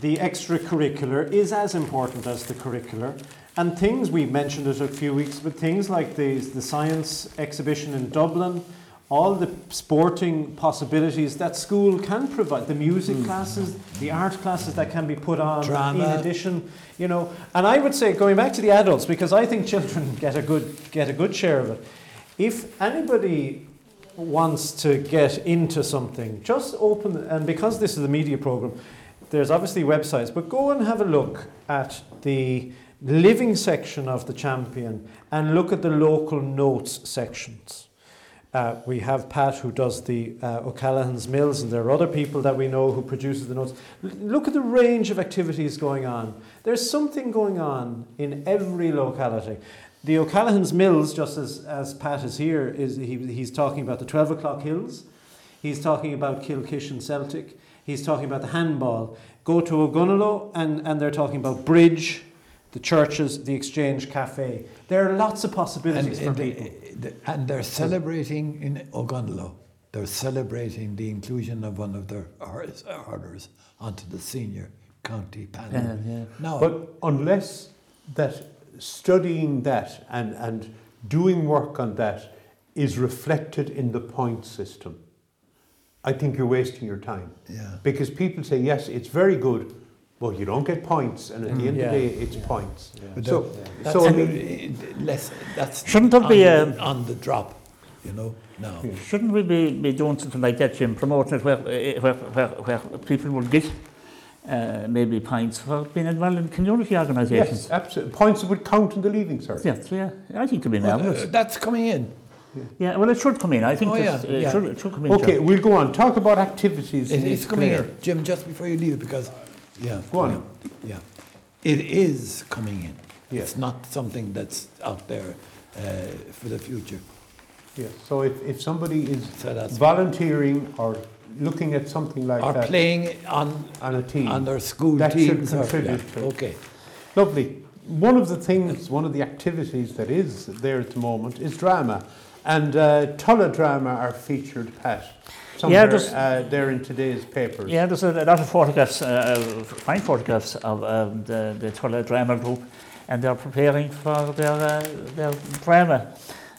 the extracurricular is as important as the curricular. And things, we mentioned it a few weeks, but things like the, the science exhibition in Dublin, all the sporting possibilities that school can provide, the music hmm. classes, the art classes that can be put on in addition, you know. And I would say, going back to the adults, because I think children get a good, get a good share of it. If anybody wants to get into something, just open, and because this is a media program, there's obviously websites, but go and have a look at the living section of the champion and look at the local notes sections. Uh, we have Pat who does the uh, O'Callaghan's Mills, and there are other people that we know who produces the notes. L- look at the range of activities going on. There's something going on in every locality. The O'Callaghan's Mills, just as, as Pat is here, is he, he's talking about the 12 o'clock hills. He's talking about Kilkishen Celtic. He's talking about the handball. Go to Ogonnelloe and, and they're talking about bridge, the churches, the Exchange Cafe. There are lots of and, possibilities for and, people. the- and they're celebrating in Ogonnelloe, they're celebrating the inclusion of one of their hurlers hurlers onto the senior county panel. Yeah, yeah. Now, But unless that studying that and, and doing work on that is reflected in the point system, I think you're wasting your time. yeah. Because people say, yes, it's very good, Well, you don't get points, and at the end Yeah. of the day, it's points. But So, That's so I a- mean, less, that's Shouldn't there on be the, a- on the drop, you know, now. Shouldn't we be, be doing something like that, Jim, promoting it where, eh, where, where, where people will get uh, maybe points for being involved in community organisations? yes, absolutely. Points would count in the leaving cert. Yes, yeah, I think it'd be Well, marvellous. uh, that's coming in. yeah, well, it should come in. I think Oh, that's- yeah, it, yeah. Should, it should come in. Okay, John. we'll go on. Talk about activities. It in is East coming Clare. in. Jim, just before you leave, because, yeah. Go on. Yeah. It is coming in. Yeah. It's not something that's out there uh, for the future. Yeah. So if, if somebody is So that's, volunteering or looking at something like or that playing on, on a team, on their school That should teams. or- contribute yeah, to it. Okay. Lovely. One of the things, one of the activities that is there at the moment is drama. And uh, Tulla drama are featured, Pat. Somewhere there's- uh, there in today's papers. Yeah, there's a, a lot of photographs, uh, uh, fine photographs of um, the, the Tulla Drama Group, and they're preparing for their, uh, their drama.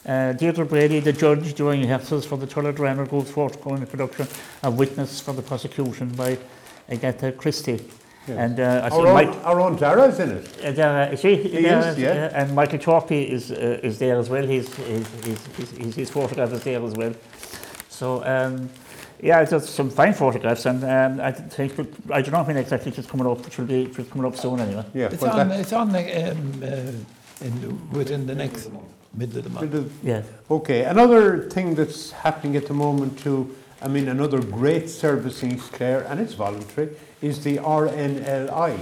Uh, Deirdre Brady, the judge during rehearsals for the Tulla Drama Group's forthcoming production of Witness for the Prosecution by Agatha Christie. Yes. And uh, I Our own, Mike, our own Dara's in it. uh, uh, is he, He there, is, yeah. and Michael Torpy is, uh, is there as well. His, his, his, his, his, his photograph is there as well. So, um, yeah, there's some fine photographs, and um, I think, I don't know when exactly it's coming up, it will be it's coming up soon anyway. Yeah, It's well, on, that- it's on the, um, uh, in, within the next middle of the month. Yeah. Okay, another thing that's happening at the moment too, I mean, another great service in East Clare, and it's voluntary, is the RNLI.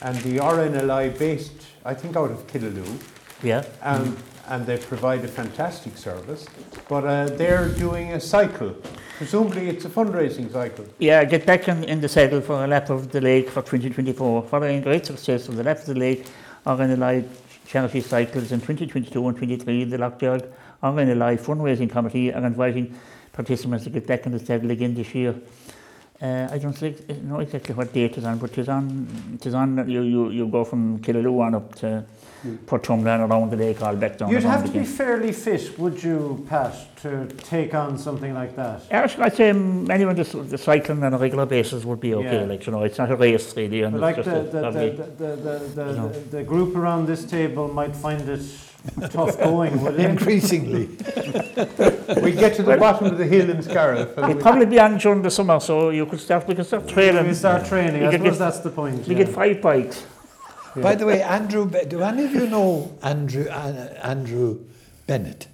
And the RNLI based, I think, out of Killaloe, Yeah. um, and they provide a fantastic service, but uh, they're doing a cycle. Presumably it's a fundraising cycle. Yeah, get back in, in the saddle for a lap of the lake for 2024. Following great success of the lap of the lake, RNLI charity cycles in 2022 and 23, the Lough Derg RNLI fundraising committee are inviting participants to get back in the saddle again this year. Uh, I don't know exactly what date it's on, but it's on, it's on you, you, you go from Killaloe on up to Portumna and around the lake, all back down You'd have to be fairly fit, would you, Pat, to take on something like that? Yeah, I'd say um, anyone just that's cycling on a regular basis would be okay. Yeah. Like you know, it's not a race really, and like the, the, lovely. the, the, the, the, you know. the, the group around this table might find it tough going, would it? Increasingly. We get to the bottom of the hill in Scariff. and It'd we- probably be on during the summer, so you could start. We could start training. We start training, You I suppose get- that's the point. We yeah. get five bikes. By the way, Andrew, do any of you know Andrew uh, Andrew Bennett?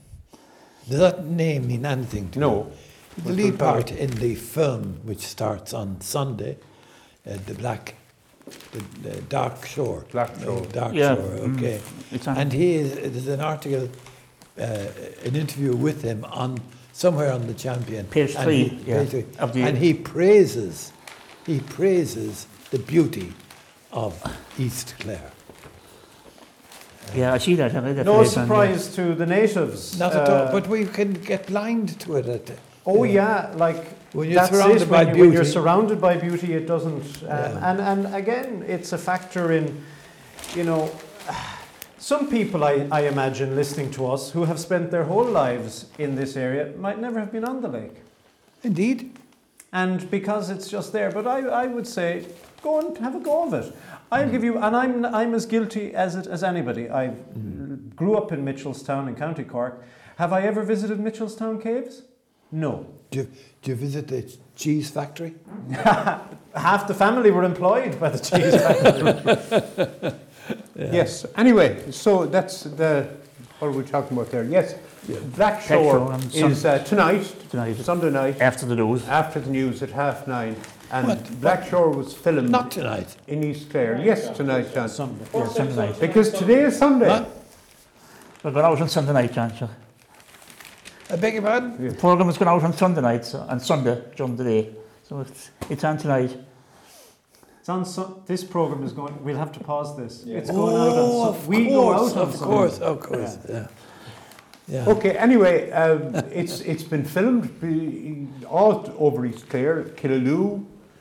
Does that name mean anything to you? No. The lead part in the film, which starts on Sunday, uh, the Black, the, the Dark Shore. Black No, Shore. Dark Yeah. Shore. Okay. It's. And he is, there's an article, uh, an interview with him on somewhere on the Champion. Page And three, he- yeah, page three. and he praises, he praises the beauty of East Clare. yeah, I see that. I that No surprise to the natives. Not at all, uh, but we can get blind to it. At, Oh you yeah, like When you're that's surrounded it. by when, you, when you're beauty. surrounded by beauty, it doesn't. Um, Yeah. And and again, it's a factor in, you know, some people I, I imagine listening to us who have spent their whole lives in this area might never have been on the lake, Indeed. and because it's just there. But I, I would say, go and have a go of it. I'll give you, and I'm I'm as guilty as it as anybody. I grew up in Mitchelstown in County Cork. Have I ever visited Mitchelstown Caves? No. Do you, do you visit the cheese factory? Half the family were employed by the cheese factory. Yes. Anyway, so that's the what are we talking about there? Yes. Black Black Shore Shore is uh, tonight, Tonight. Sunday night, After the news. after the news at half nine. And What? Black Shore was filmed Not tonight. in East Clare. Yes, tonight, John. Sunday. Yeah, Sunday night. Because today is Sunday. What? We're going out on Sunday night, John. So I beg your pardon? the program is going out on Sunday night, so, on Sunday during the day. So it's, it's on tonight. It's on Sun- this program is going. We'll have to pause this. It's going out Oh, on. of Sun- we course, go out on of Sunday. course, of course. Yeah. Yeah. Okay, anyway, um, it's it's been filmed be- all over East Clare,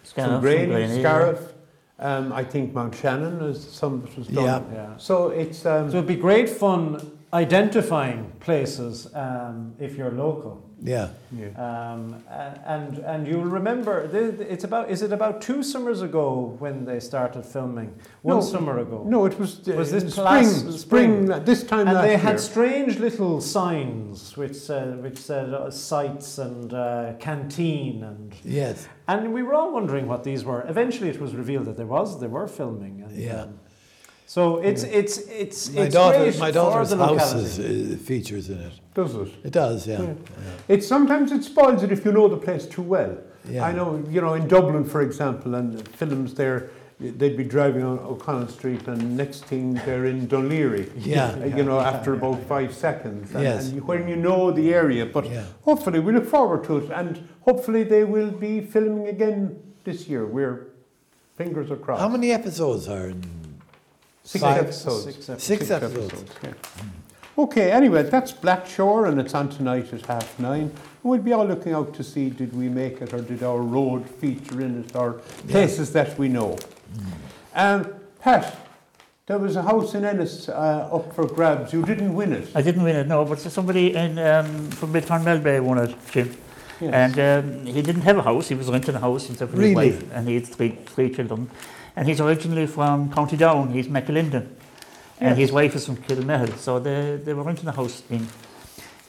Killaloe, Scariff, Grain, Graney, Scariff. Um, I think Mount Shannon is some that was done. Yeah. Yeah. So it's um, So it'd be great fun identifying places um, if you're local. Yeah. Yeah. Um, and and you'll remember th- th- it's about is it about two summers ago when they started filming? One No, summer ago. No, it was, uh, Was this spring, last- spring, spring? this time And last they year. had strange little signs which said which said uh, sites and uh, canteen and Yes. and we were all wondering what these were. Eventually, it was revealed that there was they were filming. And, Yeah. um, so it's it's it's My it's daughter, my daughter's house is, uh, features in it. Does it? It does, yeah. Yeah. It sometimes it spoils it if you know the place too well. Yeah. I know, you know, in Dublin, for example, and films there, they'd be driving on O'Connell Street, and next thing they're in Dunleary. Yeah. you know, after about five seconds. And, Yes. and you, when you know the area, but Yeah. hopefully we look forward to it, and hopefully they will be filming again this year. We're fingers are crossed. How many episodes are in? Six Five? episodes. Six episodes. Six episodes. yeah. Okay, anyway, that's Blackshore and it's on tonight at half nine. We'll be all looking out to see did we make it or did our road feature in it or places that we know. Um, Pat, there was a house in Ennis uh, up for grabs. You didn't win it. I didn't win it, no, but somebody in, um, from Miltown Malbay won it, Jim. Yes. And um, he didn't have a house, he was renting a house himself and Really? his wife, and he had three, three children. And he's originally from County Down, he's McAlinden. And his wife is from Kilmihil, so they, they were renting a house in,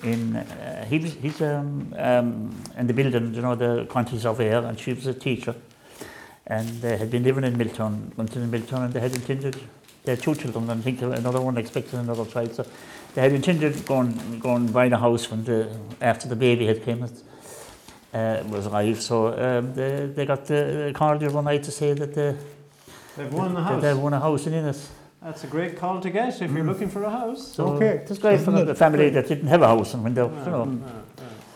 in uh, he was, he's um, um, in the building, you know, the quantity surveyor, and she was a teacher. And they had been living in Miltown, renting in Miltown, and they had intended, they had two children, and I think another one expected another child, so they had intended going, going buying a house when the, after the baby had came. Uh, was arrived, so um, they, they got the call the other night to say that they, They've won the house. They've won a house in Ennis. That's a great call to get if you're looking for a house. So Okay. it's great for the family that didn't have a house and when they, you know.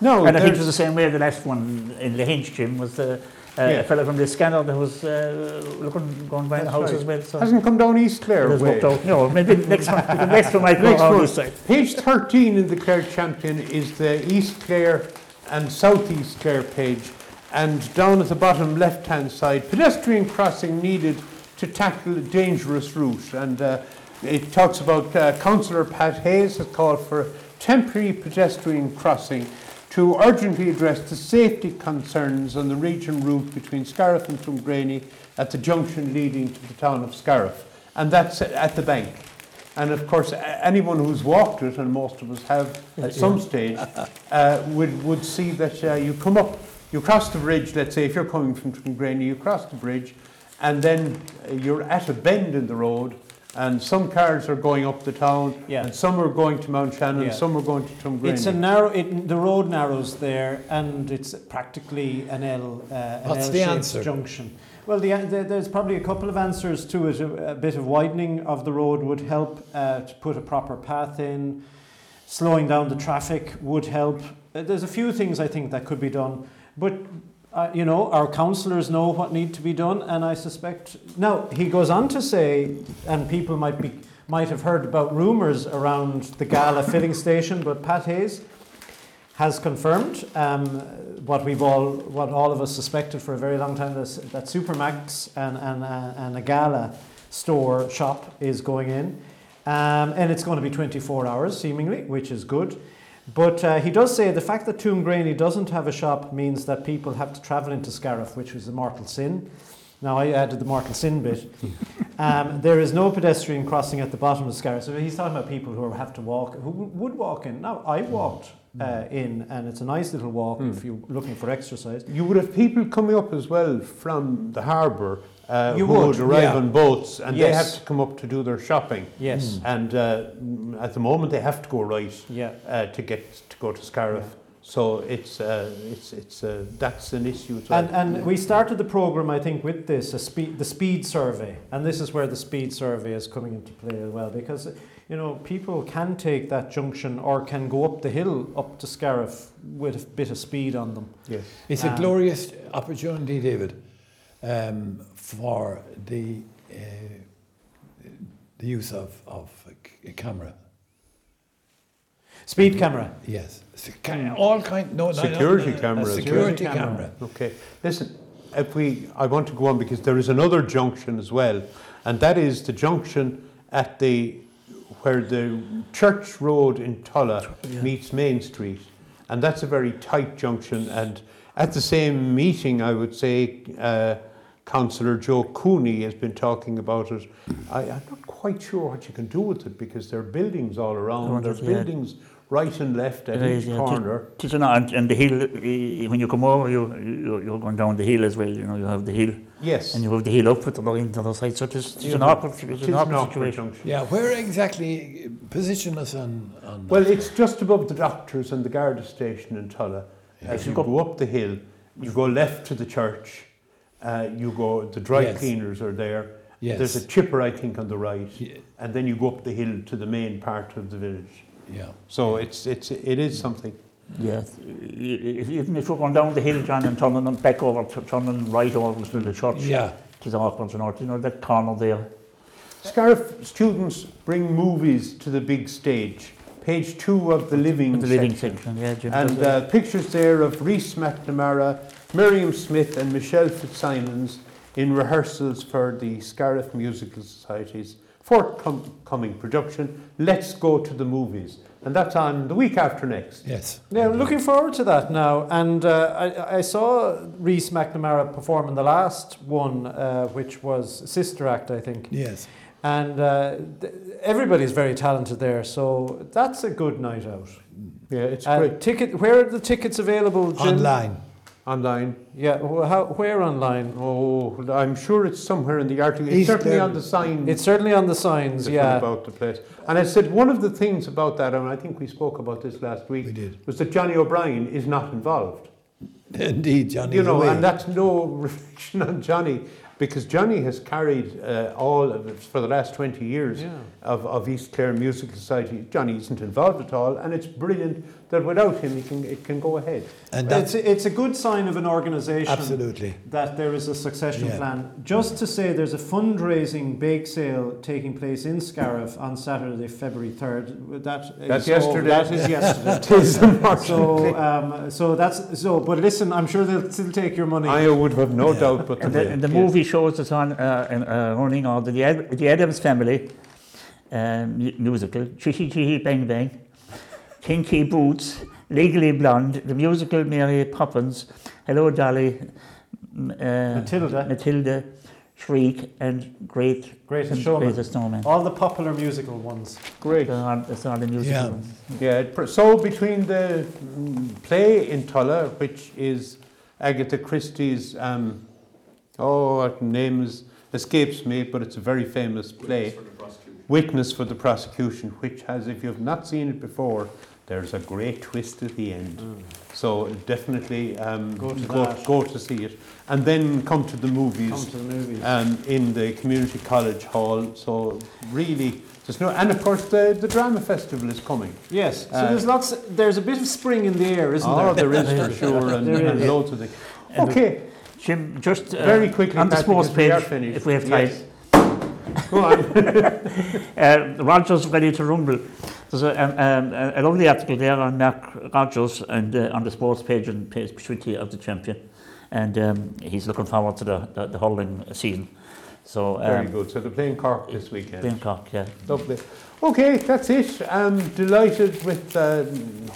No, and I think it was the same way the last one in the Hinch Jim was uh, uh, Yeah. a fella from the scanner that was uh, looking going buying a house right. as well. So hasn't come down East Clare has way. worked out. No, maybe next one, the next one might go Next around one. Page 13 in the Clare Champion is the East Clare and South East Clare page. And down at the bottom left hand side, pedestrian crossing needed to tackle a dangerous route. And uh, it talks about uh, Councillor Pat Hayes has called for a temporary pedestrian crossing to urgently address the safety concerns on the region route between Scariff and Tuamgraney at the junction leading to the town of Scariff. And that's at the bank. And of course, anyone who's walked it, and most of us have at some stage, uh, would, would see that uh, you come up, you cross the bridge, let's say if you're coming from Tuamgraney, you cross the bridge, and then uh, you're at a bend in the road, and some cars are going up the town, Yeah. and some are going to Mount Shannon, Yeah. some are going to Tuamgraney. It's a narrow. It, the road narrows there, and it's practically an L. Uh, an What's the L-shaped answer? Junction. Well, the, the, there's probably a couple of answers to it. A, a bit of widening of the road would help uh, to put a proper path in. Slowing down the traffic would help. Uh, there's a few things I think that could be done, but uh, you know our councillors know what need to be done, and I suspect. Now he goes on to say, and people might be might have heard about rumours around the Gala filling station, but Pat Hayes has confirmed um, what we've all, what all of us suspected for a very long time, this, that Supermacs and, and, uh, and a Gala store shop is going in. Um, and it's going to be 24 hours, seemingly, which is good. But uh, he does say the fact that Tuamgraney doesn't have a shop means that people have to travel into Scariff, which was a mortal sin. Now, I added the mortal sin bit. Um, there is no pedestrian crossing at the bottom of Scariff. So he's talking about people who have to walk, who would walk in. Now, I walked uh, in, and it's a nice little walk if you're looking for exercise. You would have people coming up as well from the harbour uh, You who would, would, arrive yeah. on boats, and they have to come up to do their shopping. Yes. And uh, mm, at the moment, they have to go right Yeah. uh, to get to go to Scariff. So it's uh, it's it's uh, that's an issue as well. And, and we started the program, I think, with this, a speed, the speed survey. And this is where the speed survey is coming into play as well. Because, you know, people can take that junction or can go up the hill up to Scariff with a bit of speed on them. yes. It's a Um, glorious opportunity, David, um, for the uh, the use of of a c- a camera. Speed camera. Yes, Se- all kind. No, no, no, Security no, no, camera A as well. security Security camera. Okay. Listen, if we, I want to go on because there is another junction as well, and that is the junction at the where the Church Road in Tulla Yeah. meets Main Street, and that's a very tight junction. And at the same meeting, I would say, uh, Councillor Joe Cooney has been talking about it. I, I'm not quite sure what you can do with it because there are buildings all around. Around There it, are yeah. buildings right and left at It is, each yeah. corner. Tis an- and, and the hill, when you come over, you, you, you're going down the hill as well, you know, you have the hill, Yes, and you have the hill up with the line to the other side, so it's, it's an Yeah. awkward, it's it an is an awkward awkward situation. junction. Yeah, where exactly position us on, on Well, it's just above the doctors and the Garda station in Tulla. As If you you go- go up the hill, you go left to the church, uh, you go, the dry Yes. cleaners are there. yes. There's a chipper, I think, on the right. Ye- And then you go up the hill to the main part of the village. yeah. So it's, it's, it is something. Yeah, even if you're going down the hill, John, and turning and back over, t- turning right over to the church, Yeah. it's awkward, you know, you know, that corner there. Scariff students bring movies to the big stage. Page two of the living The living section. section, yeah, Jim. And uh, pictures there of Rhys McNamara, Miriam Smith, and Michelle Fitzsimons in rehearsals for the Scariff Musical Society's forthcoming production, Let's Go to the Movies. And that's on the week after next. Yes. Yeah, looking forward to that now. And uh, I, I saw Reese McNamara perform in the last one, uh, which was Sister Act, I think. Yes. And uh, th- everybody's very talented there, so that's a good night out. Yeah, it's Uh, great. ticket, where are the tickets available? Jim? Online. Online. Yeah, how, where online? Oh, I'm sure it's somewhere in the article. It's East certainly Clare- on the signs. It's certainly on the signs, that yeah. went about the place. And I said one of the things about that, and I think we spoke about this last week, We did. was that Johnny O'Brien is not involved. Indeed, Johnny. you know, away. and that's no reflection on Johnny, because Johnny has carried uh, all of it for the last 20 years Yeah. of, of East Clare Musical Society. Johnny isn't involved at all, and it's brilliant that without him it can, it can go ahead. and It's, it's a good sign of an organisation absolutely. that there is a succession Yeah. plan. Just to say, there's a fundraising bake sale taking place in Scariff on Saturday, February 3rd. That is That's over- yesterday. That is yesterday. It is, unfortunately. so, um, so that's so. But listen, I'm sure they'll still take your money. I would have no Yeah. doubt but And the, and the movie shows us on uh, uh, running on the, the Addams Family um, musical, Chitty Chitty Bang Bang, Kinky Boots, Legally Blonde, the musical Mary Poppins, Hello Dolly, uh, Matilda, Matilda, Shrek, and Great Greatest and Showman. Greatest Snowman. All the popular musical ones. Great. They're all, it's all the musical Yeah. ones. Yeah, so between the mm, play in Tulla, which is Agatha Christie's, um, oh, what name is, escapes me, but it's a very famous play, Witness for the Prosecution, which has, if you've not seen it before, there's a great twist at the end. So definitely um, Go to go, go to see it. And then come to the movies Come to the movies. um, in the community college hall. So really, there's no, and of course the, the drama festival is coming. yes. So uh, there's lots. There's a bit of spring in the air, isn't oh, there? there is for sure, and, There and loads of things. Okay, Jim, just uh, very quickly, on the Pat, sports because page, if we have time. Yes. Go on. Uh, Rodgers ready to rumble. There's a, um, um, a lovely article there on Mark Rodgers and uh, on the sports page and page 20 of the champion, and um, he's looking forward to the, the, the hurling season. So Very um, good. So they're playing Cork this weekend. Bangkok, yeah. Lovely. Okay, that's it. I'm delighted with, uh,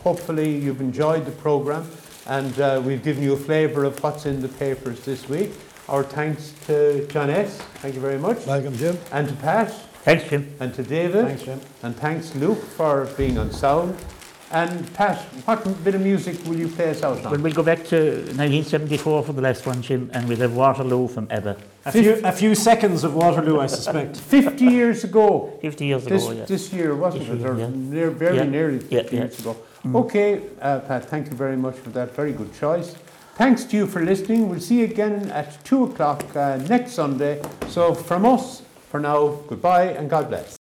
hopefully you've enjoyed the programme and uh, we've given you a flavour of what's in the papers this week. Our thanks to John S. Thank you very much. Welcome, Jim. And to Pat Thanks, Jim. and to David. Thanks, Jim. And thanks Luke for being on sound. And Pat, what bit of music will you play us out Well, we'll go back to 1974 for the last one, Jim, and we'll have Waterloo from ABBA. A few, a few seconds of Waterloo, I suspect. 50 years ago. 50 years This, ago, yeah. this year, wasn't This it? Or year, yeah. near, very Yeah. nearly Yeah, 50 yeah. years ago. Mm. Okay, uh, Pat, thank you very much for that. Very good choice. Thanks to you for listening. We'll see you again at 2 o'clock uh, next Sunday. So, from us, for now, goodbye and God bless.